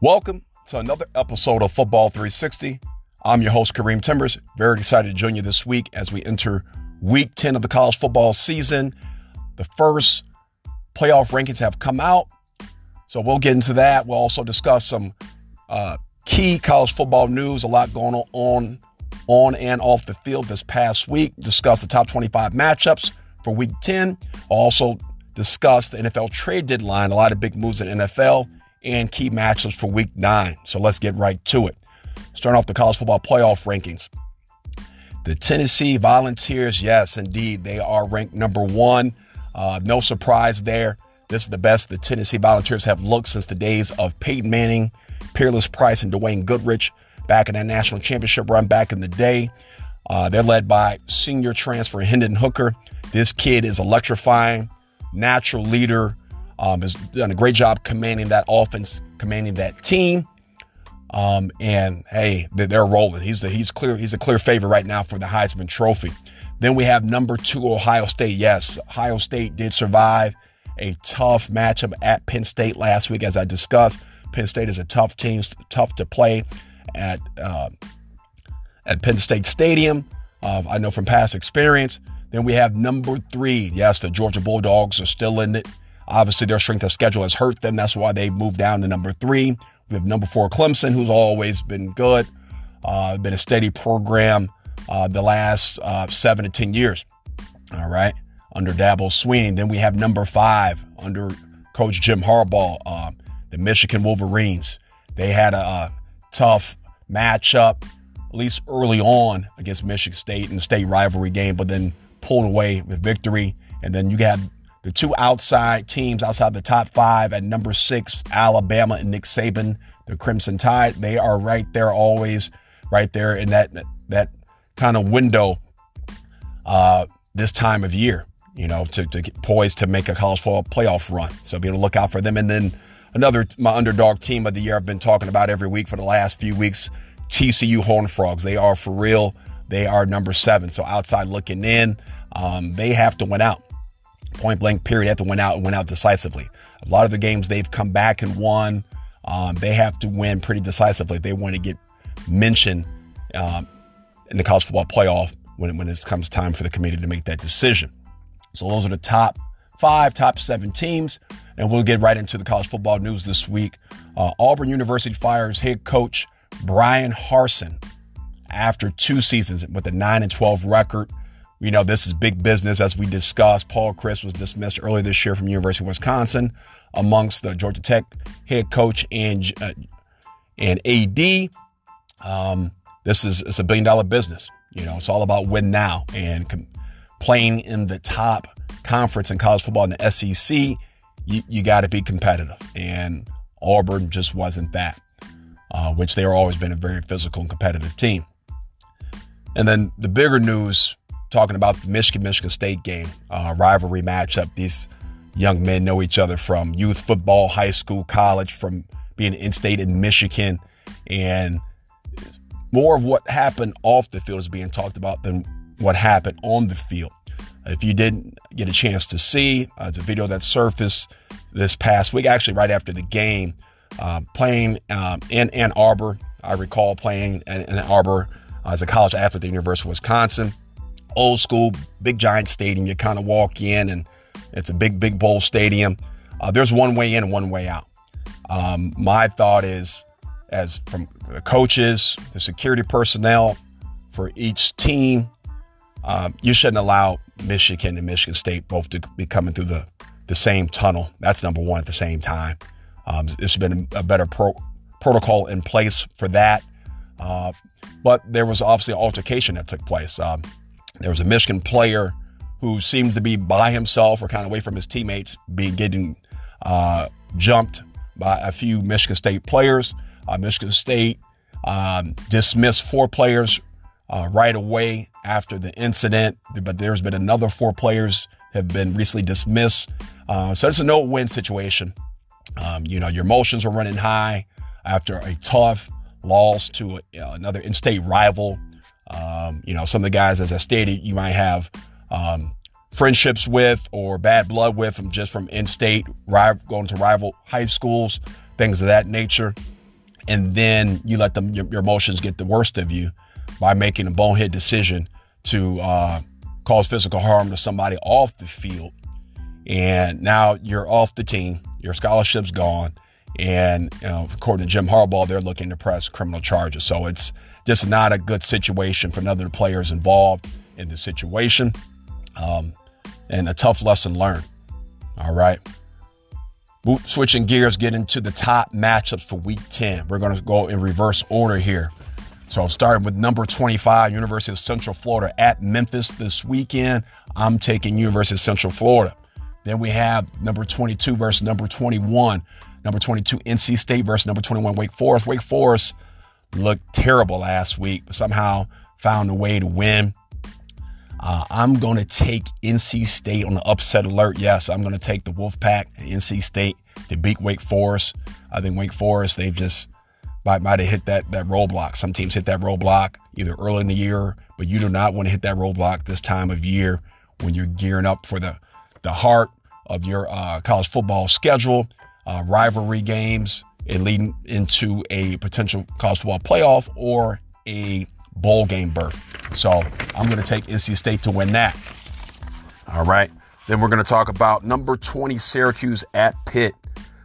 Welcome to another episode of Football 360. I'm your host, Kareem Timbers. Very excited to join you this week as we enter week 10 of the college football season. The first playoff rankings have come out. So we'll get into that. We'll also discuss some uh, key college football news, a lot going on on and off the field this past week. Discuss the top 25 matchups for week 10. Also discuss the NFL trade deadline, a lot of big moves in NFL and key matchups for week nine. So let's get right to it. Starting off the college football playoff rankings. The Tennessee Volunteers, yes, indeed, they are ranked number one. Uh, no surprise there. This is the best the Tennessee Volunteers have looked since the days of Peyton Manning, Peerless Price, and Dwayne Goodrich back in that national championship run back in the day. Uh, they're led by senior transfer Hendon Hooker. This kid is electrifying, natural leader, um, has done a great job commanding that offense, commanding that team. Um, and hey, they're rolling. He's the, he's clear. He's a clear favorite right now for the Heisman Trophy. Then we have number two, Ohio State. Yes, Ohio State did survive a tough matchup at Penn State last week, as I discussed. Penn State is a tough team, tough to play at uh, at Penn State Stadium. Uh, I know from past experience. Then we have number three. Yes, the Georgia Bulldogs are still in it. Obviously, their strength of schedule has hurt them. That's why they moved down to number three. We have number four, Clemson, who's always been good, uh, been a steady program uh, the last uh, seven to 10 years. All right. Under Dabo Swinney. Then we have number five under Coach Jim Harbaugh, uh, the Michigan Wolverines. They had a, a tough matchup, at least early on against Michigan State in the state rivalry game, but then pulled away with victory. And then you got the two outside teams outside the top five at number six, Alabama and Nick Saban, the Crimson Tide, they are right there, always right there in that that kind of window uh, this time of year, you know, to, to get poised to make a college football playoff run. So be able to look out for them. And then another, my underdog team of the year I've been talking about every week for the last few weeks, TCU Horned Frogs. They are for real. They are number seven. So outside looking in, um, they have to win out point blank period, to win out and win out decisively. A lot of the games they've come back and won, um, they have to win pretty decisively they want to get mentioned um, in the college football playoff when, when it comes time for the committee to make that decision. So those are the top five, top seven teams. And we'll get right into the college football news this week. Uh, Auburn University fires head coach Bryan Harsin after two seasons with a 9 and 12 record. You know, this is big business as we discussed. Paul Chryst was dismissed earlier this year from University of Wisconsin amongst the Georgia Tech head coach and, uh, and AD. Um, this is it's a billion dollar business. You know, it's all about win now and com- playing in the top conference in college football in the SEC. You, you got to be competitive, and Auburn just wasn't that, uh, which they have always been a very physical and competitive team. And then the bigger news talking about the Michigan Michigan State game, uh, rivalry matchup. These young men know each other from youth football, high school, college, from being in state in Michigan. And more of what happened off the field is being talked about than what happened on the field. If you didn't get a chance to see, uh, it's a video that surfaced this past week, actually right after the game, uh, playing um, in Ann Arbor. I recall playing in Ann Arbor as a college athlete at the University of Wisconsin old school, big giant stadium. You kind of walk in and it's a big, big bowl stadium. Uh, there's one way in and one way out. Um, my thought is, as from the coaches, the security personnel for each team, um, you shouldn't allow Michigan and Michigan State both to be coming through the, the same tunnel. That's number one at the same time. Um, there's been a better pro- protocol in place for that. Uh, but there was obviously an altercation that took place. Um, there was a Michigan player who seems to be by himself or kind of away from his teammates, being getting uh, jumped by a few Michigan State players. Uh, Michigan State um, dismissed four players uh, right away after the incident, but there's been another four players have been recently dismissed. Uh, so it's a no-win situation. Um, you know, your emotions are running high after a tough loss to a, another in-state rival um, you know, some of the guys, as I stated, you might have um, friendships with or bad blood with from just from in-state, going to rival high schools, things of that nature. and then you let them your, your emotions get the worst of you by making a bonehead decision to uh, cause physical harm to somebody off the field. And now you're off the team, your scholarship's gone. And you know, according to Jim Harbaugh, they're looking to press criminal charges. So it's just not a good situation for the players involved in the situation. Um, and a tough lesson learned. All right. Switching gears, get into the top matchups for week 10. We're going to go in reverse order here. So starting with number 25, University of Central Florida at Memphis this weekend. I'm taking University of Central Florida. Then we have number 22 versus number 21. Number 22, NC State versus number 21, Wake Forest. Wake Forest looked terrible last week, but somehow found a way to win. Uh, I'm going to take NC State on the upset alert. Yes, I'm going to take the Wolfpack and NC State to beat Wake Forest. I think Wake Forest, they've just might, might have hit that, that roadblock. Some teams hit that roadblock either early in the year, but you do not want to hit that roadblock this time of year when you're gearing up for the, the heart of your uh, college football schedule, uh, rivalry games, and leading into a potential college football playoff or a bowl game berth. So I'm going to take NC State to win that. All right. Then we're going to talk about number 20 Syracuse at Pitt.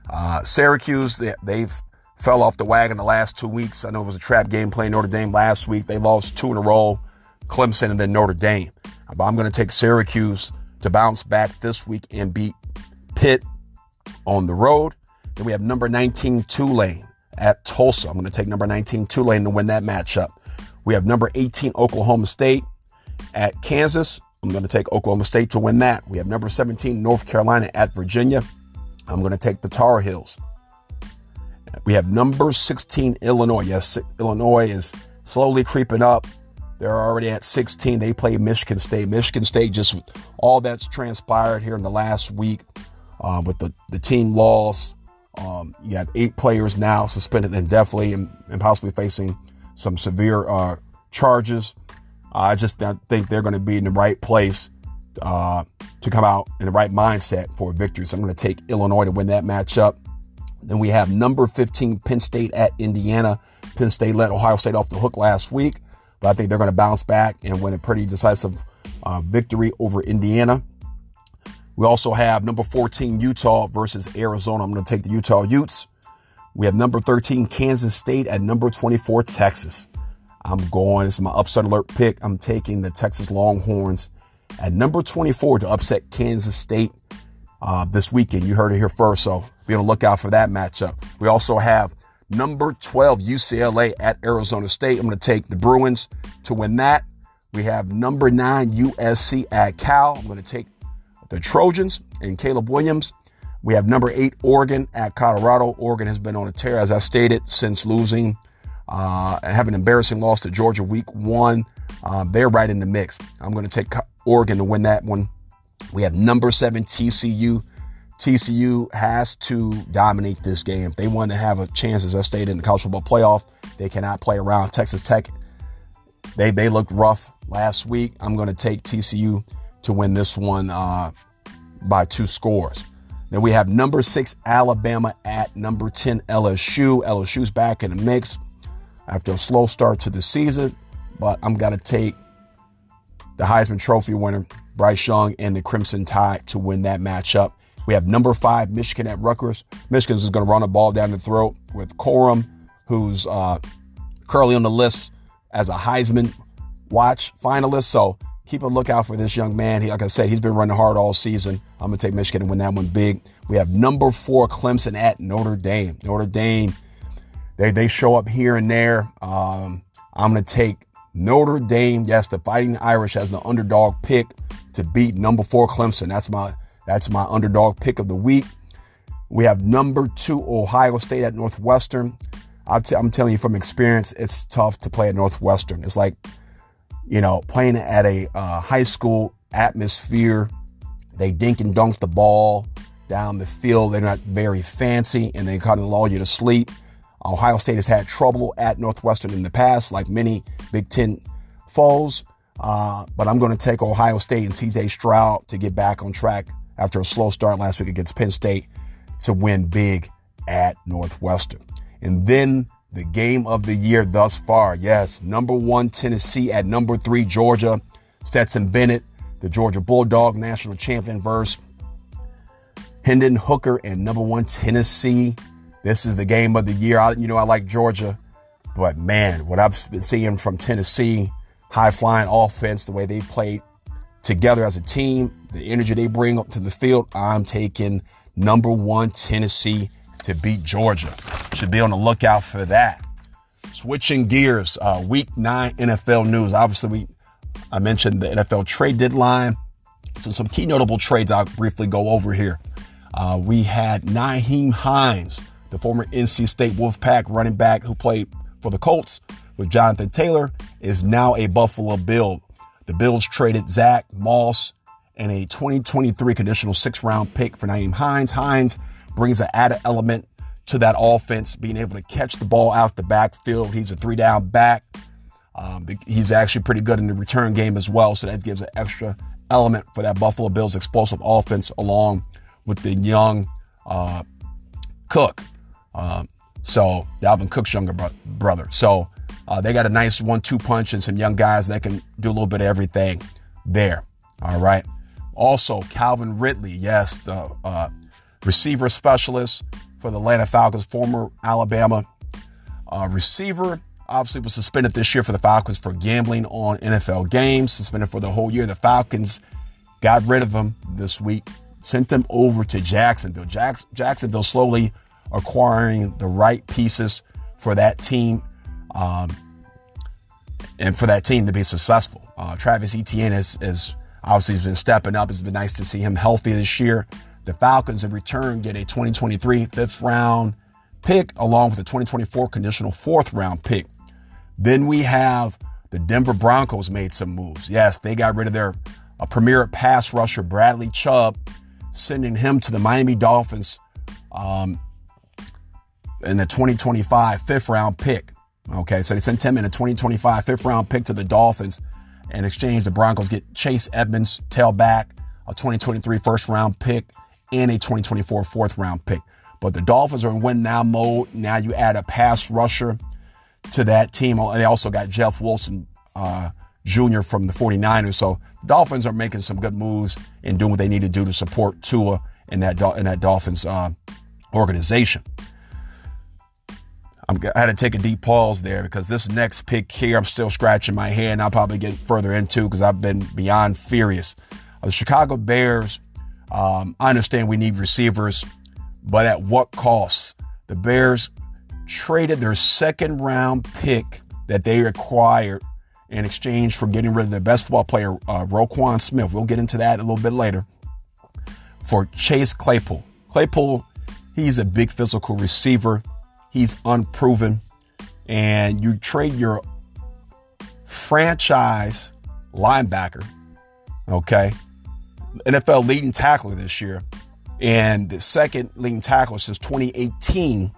Uh, Syracuse, they, they've fell off the wagon the last two weeks. I know it was a trap game playing Notre Dame last week. They lost two in a row, Clemson and then Notre Dame. But I'm going to take Syracuse to bounce back this week and beat Pitt on the road. Then we have number 19 Tulane at Tulsa. I'm going to take number 19 Tulane to win that matchup. We have number 18 Oklahoma State at Kansas. I'm going to take Oklahoma State to win that. We have number 17 North Carolina at Virginia. I'm going to take the Tar Heels. We have number 16 Illinois. Yes, Illinois is slowly creeping up. They're already at 16. They play Michigan State. Michigan State just all that's transpired here in the last week uh, with the, the team loss. Um, you have eight players now suspended indefinitely and, and possibly facing some severe uh, charges. I just think they're going to be in the right place uh, to come out in the right mindset for a victory. So I'm going to take Illinois to win that matchup. Then we have number 15 Penn State at Indiana. Penn State let Ohio State off the hook last week, but I think they're going to bounce back and win a pretty decisive uh, victory over Indiana. We also have number 14 Utah versus Arizona. I'm going to take the Utah Utes. We have number 13, Kansas State, at number 24, Texas. I'm going, this is my upset alert pick. I'm taking the Texas Longhorns at number 24 to upset Kansas State uh, this weekend. You heard it here first, so be on the lookout for that matchup. We also have number 12, UCLA at Arizona State. I'm going to take the Bruins to win that. We have number nine, USC at Cal. I'm going to take the Trojans and Caleb Williams. We have number eight, Oregon at Colorado. Oregon has been on a tear, as I stated, since losing uh, have an embarrassing loss to Georgia week one. Uh, they're right in the mix. I'm going to take Oregon to win that one. We have number seven, TCU. TCU has to dominate this game. If they want to have a chance, as I stated, in the college football playoff, they cannot play around. Texas Tech, they, they looked rough last week. I'm going to take TCU to win this one uh, by two scores. Then we have number six, Alabama at number 10, LSU. LSU's back in the mix after a slow start to the season, but I'm going to take the Heisman Trophy winner, Bryce Young, and the Crimson Tide to win that matchup. We have number five, Michigan at Rutgers. Michigan's is going to run a ball down the throat with Corum, who's uh, currently on the list as a Heisman watch finalist. So keep a lookout for this young man. He, like I said, he's been running hard all season. I'm going to take Michigan and win that one big. We have number four Clemson at Notre Dame. Notre Dame, they, they show up here and there. Um, I'm going to take Notre Dame. Yes, the Fighting Irish as the underdog pick to beat number four Clemson. That's my that's my underdog pick of the week. We have number two Ohio State at Northwestern. I'm telling you from experience, it's tough to play at Northwestern. It's like you know playing at a uh, high school atmosphere they dink and dunk the ball down the field. They're not very fancy and they kind of lull you to sleep. Ohio State has had trouble at Northwestern in the past, like many Big Ten foes. Uh, but I'm going to take Ohio State and CJ Stroud to get back on track after a slow start last week against Penn State to win big at Northwestern. And then the game of the year thus far. Yes, number one, Tennessee at number three, Georgia. Stetson Bennett, the Georgia Bulldog national champion, versus Hendon Hooker and number one, Tennessee. This is the game of the year. I, you know, I like Georgia, but man, what I've been seeing from Tennessee, high flying offense, the way they played together as a team, the energy they bring up to the field, I'm taking number one, Tennessee to beat Georgia. Should be on the lookout for that. Switching gears, uh, week nine NFL news. Obviously, we I mentioned the NFL trade deadline. So some key notable trades I'll briefly go over here. Uh, we had Nyheim Hines, the former NC State Wolfpack running back who played for the Colts with Jonathan Taylor, is now a Buffalo Bill. The Bills traded Zach Moss and a 2023 conditional six round pick for Nyheim Hines. Hines brings an added element to that offense, being able to catch the ball out the backfield. He's a three down back. Um, he's actually pretty good in the return game as well. So that gives an extra element for that Buffalo Bills explosive offense along with the young uh, Cook. Um, so Dalvin Cook's younger bro- brother. So uh, they got a nice one-two punch and some young guys that can do a little bit of everything there. All right. Also, Calvin Ridley, yes, the uh, receiver specialist for the Atlanta Falcons, former Alabama uh, receiver. Obviously, was suspended this year for the Falcons for gambling on NFL games. Suspended for the whole year. The Falcons got rid of him this week, sent him over to Jacksonville. Jacks- Jacksonville slowly acquiring the right pieces for that team, um, and for that team to be successful. Uh, Travis Etienne has, has obviously been stepping up. It's been nice to see him healthy this year. The Falcons in return get a 2023 fifth round pick along with a 2024 conditional fourth round pick. Then we have the Denver Broncos made some moves. Yes, they got rid of their uh, premier pass rusher, Bradley Chubb, sending him to the Miami Dolphins um, in the 2025 fifth round pick. Okay, so they sent him in a 2025 fifth round pick to the Dolphins. In exchange, the Broncos get Chase Edmonds, tailback, a 2023 first round pick, and a 2024 fourth round pick. But the Dolphins are in win now mode. Now you add a pass rusher to that team. They also got Jeff Wilson uh, Jr. from the 49ers. So the Dolphins are making some good moves and doing what they need to do to support Tua in that in that Dolphins uh, organization. I'm, I had to take a deep pause there because this next pick here, I'm still scratching my head, and I'll probably get further into because I've been beyond furious. Uh, the Chicago Bears um, I understand we need receivers, but at what cost? The Bears traded their second round pick that they acquired in exchange for getting rid of their best football player, uh, Roquan Smith. We'll get into that a little bit later. For Chase Claypool. Claypool, he's a big physical receiver. He's unproven. And you trade your franchise linebacker, okay, NFL leading tackler this year, and the second leading tackler since 2018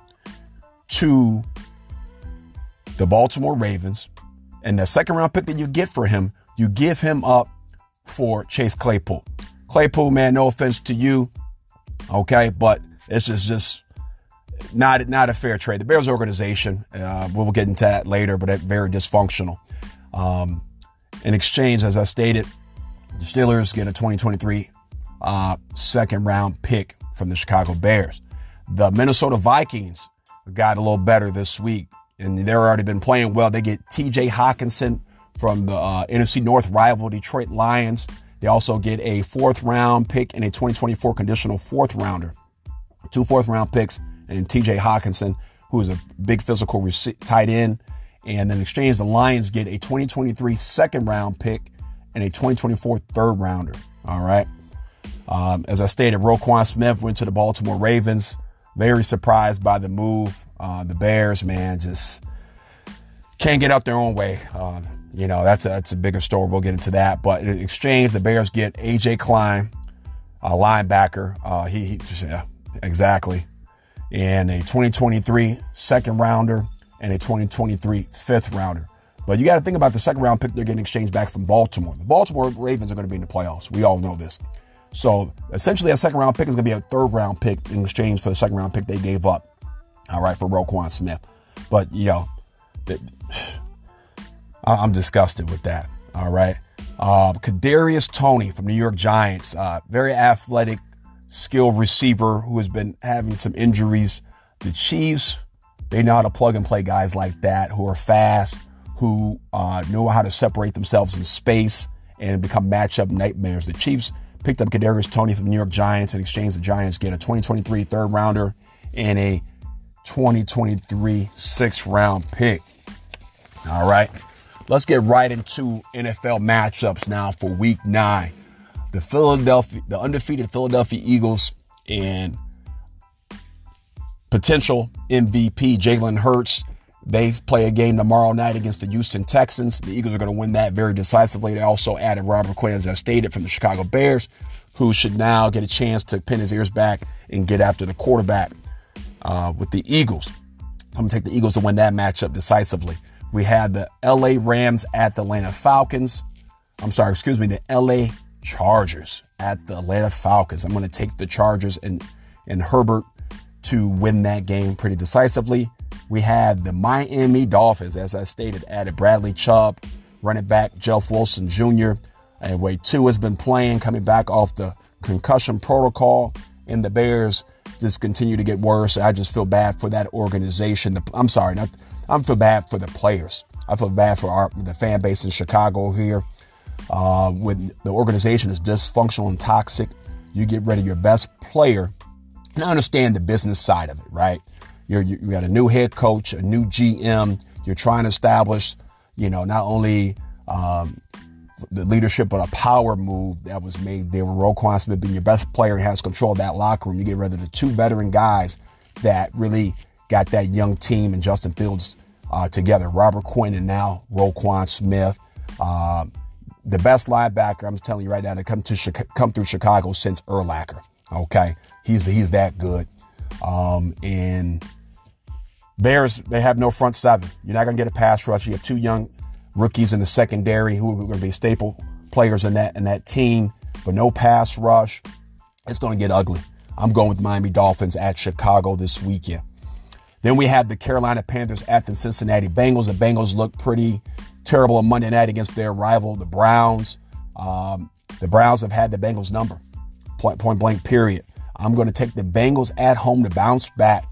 to the Baltimore Ravens. And the second round pick that you get for him, you give him up for Chase Claypool. Claypool, man, no offense to you, okay, but it's just just not not a fair trade. The Bears organization, uh, we'll get into that later, but very dysfunctional. Um, in exchange, as I stated, the Steelers get a 2023 uh, second round pick from the Chicago Bears. The Minnesota Vikings got a little better this week, and they've already been playing well. They get TJ Hockenson from the uh, NFC North rival Detroit Lions. They also get a fourth round pick and a 2024 conditional fourth rounder. Two fourth round picks and TJ Hockenson, who is a big physical rec- tight end. And then in exchange, the Lions get a 2023 second round pick and a 2024 third rounder. All right. Um, as I stated, Roquan Smith went to the Baltimore Ravens. Very surprised by the move. Uh, the Bears, man, just can't get out their own way. Uh, you know, that's a, that's a bigger story. We'll get into that. But in exchange, the Bears get AJ Klein, a linebacker. Uh, he, he yeah, exactly. And a 2023 second rounder and a 2023 fifth rounder. But you got to think about the second round pick they're getting exchanged back from Baltimore. The Baltimore Ravens are going to be in the playoffs. We all know this. So essentially, a second round pick is going to be a third round pick in exchange for the second round pick they gave up. All right, for Roquan Smith. But, you know, I'm disgusted with that. All right. Uh, Kadarius Toney from New York Giants, uh, very athletic, skilled receiver who has been having some injuries. The Chiefs, they know how to plug and play guys like that who are fast, who uh, know how to separate themselves in space and become matchup nightmares. The Chiefs picked up Kadarius Toney from the New York Giants in exchange. The Giants get a 2023 third rounder and a 2023 sixth round pick. All right. Let's get right into NFL matchups now for week nine. The Philadelphia, the undefeated Philadelphia Eagles and potential MVP Jalen Hurts. They play a game tomorrow night against the Houston Texans. The Eagles are going to win that very decisively. They also added Robert Quinn, as I stated, from the Chicago Bears, who should now get a chance to pin his ears back and get after the quarterback uh, with the Eagles. I'm going to take the Eagles to win that matchup decisively. We had the LA Rams at the Atlanta Falcons. I'm sorry, excuse me, the LA Chargers at the Atlanta Falcons. I'm going to take the Chargers and, and Herbert to win that game pretty decisively. We had the Miami Dolphins, as I stated, added Bradley Chubb, running back Jeff Wilson Jr. And Tua has been playing, coming back off the concussion protocol. And the Bears just continue to get worse. I just feel bad for that organization. I'm sorry, not I feel bad for the players. I feel bad for our the fan base in Chicago here. Uh, when the organization is dysfunctional and toxic, you get rid of your best player. And I understand the business side of it, right? You're, you got a new head coach, a new GM. You're trying to establish, you know, not only um, the leadership, but a power move that was made there. Roquan Smith being your best player and has control of that locker room. You get rid of the two veteran guys that really got that young team and Justin Fields uh, together. Robert Quinn and now Roquan Smith. Uh, the best linebacker, I'm telling you right now, to come to come through Chicago since Urlacher. Okay, he's he's that good. Um, and Bears, they have no front seven. You're not going to get a pass rush. You have two young rookies in the secondary who are going to be staple players in that in that team, but no pass rush. It's going to get ugly. I'm going with Miami Dolphins at Chicago this weekend. Then we have the Carolina Panthers at the Cincinnati Bengals. The Bengals look pretty terrible on Monday night against their rival, the Browns. Um, the Browns have had the Bengals number, point, point blank, period. I'm going to take the Bengals at home to bounce back.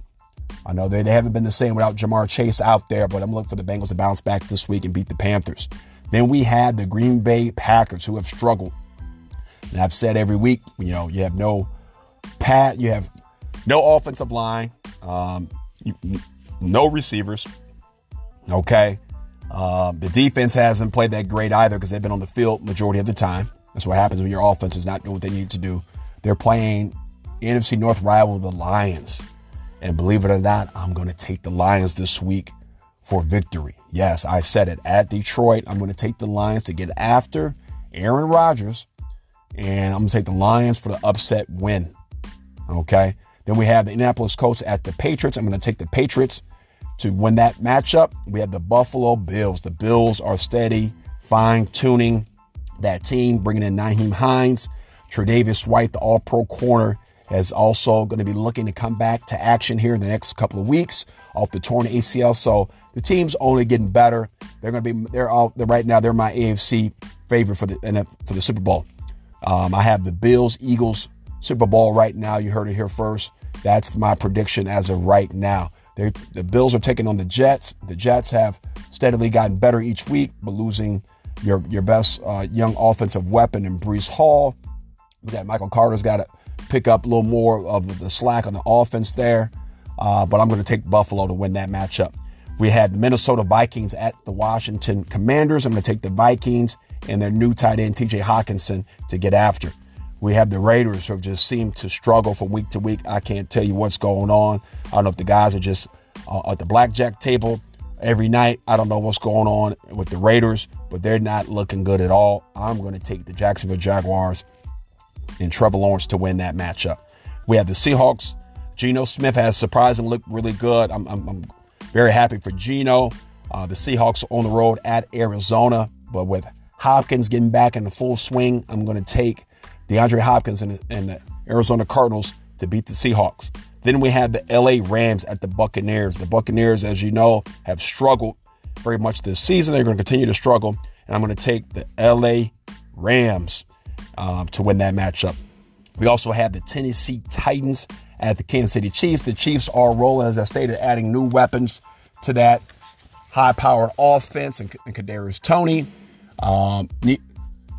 I know they, they haven't been the same without Ja'Marr Chase out there, but I'm looking for the Bengals to bounce back this week and beat the Panthers. Then we had the Green Bay Packers who have struggled. And I've said every week, you know, you have no pat, you have no offensive line. Um, no receivers. Okay. Um, the defense hasn't played that great either because they've been on the field majority of the time. That's what happens when your offense is not doing what they need to do. They're playing NFC North rival, the Lions. And believe it or not, I'm going to take the Lions this week for victory. Yes, I said it at Detroit. I'm going to take the Lions to get after Aaron Rodgers. And I'm going to take the Lions for the upset win. Okay. Then we have the Indianapolis Colts at the Patriots. I'm going to take the Patriots to win that matchup. We have the Buffalo Bills. The Bills are steady, fine tuning that team, bringing in Nyheim Hines. Tre'Davious White, the all pro corner, is also going to be looking to come back to action here in the next couple of weeks off the torn ACL. So the team's only getting better. They're going to be, they're all, right now, they're my AFC favorite for the, for the Super Bowl. Um, I have the Bills, Eagles, Super Bowl right now. You heard it here first. That's my prediction as of right now. They're, the Bills are taking on the Jets. The Jets have steadily gotten better each week, but losing your your best uh, young offensive weapon in Breece Hall. That Michael Carter's got to pick up a little more of the slack on the offense there. Uh, but I'm going to take Buffalo to win that matchup. We had Minnesota Vikings at the Washington Commanders. I'm going to take the Vikings and their new tight end TJ Hockenson, to get after. We have the Raiders who just seem to struggle from week to week. I can't tell you what's going on. I don't know if the guys are just uh, at the blackjack table every night. I don't know what's going on with the Raiders, but they're not looking good at all. I'm going to take the Jacksonville Jaguars and Trevor Lawrence to win that matchup. We have the Seahawks. Geno Smith has surprisingly looked really good. I'm, I'm, I'm very happy for Geno. Uh, the Seahawks are on the road at Arizona, but with Hopkins getting back in the full swing, I'm going to take DeAndre Hopkins and, and the Arizona Cardinals to beat the Seahawks. Then we have the LA Rams at the Buccaneers. The Buccaneers, as you know, have struggled very much this season. They're going to continue to struggle. And I'm going to take the LA Rams um, to win that matchup. We also have the Tennessee Titans at the Kansas City Chiefs. The Chiefs are rolling, as I stated, adding new weapons to that high-powered offense and, and Kadarius Toney. Um,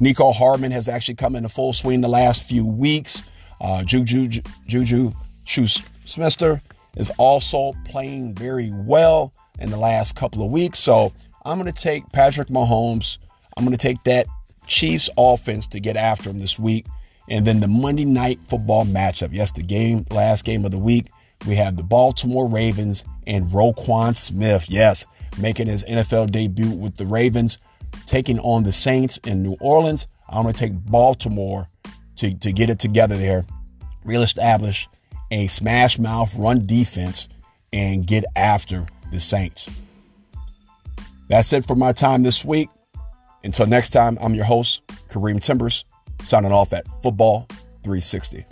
Mecole Hardman has actually come into full swing the last few weeks. Uh, Juju Juju Smith is also playing very well in the last couple of weeks. So I'm going to take Patrick Mahomes. I'm going to take that Chiefs offense to get after him this week. And then the Monday night football matchup. Yes, the game, last game of the week. We have the Baltimore Ravens and Roquan Smith. Yes, making his NFL debut with the Ravens, taking on the Saints in New Orleans. I'm going to take Baltimore to, to get it together there, reestablish a smash mouth run defense, and get after the Saints. That's it for my time this week. Until next time, I'm your host, Kareem Timbers, signing off at Football 360.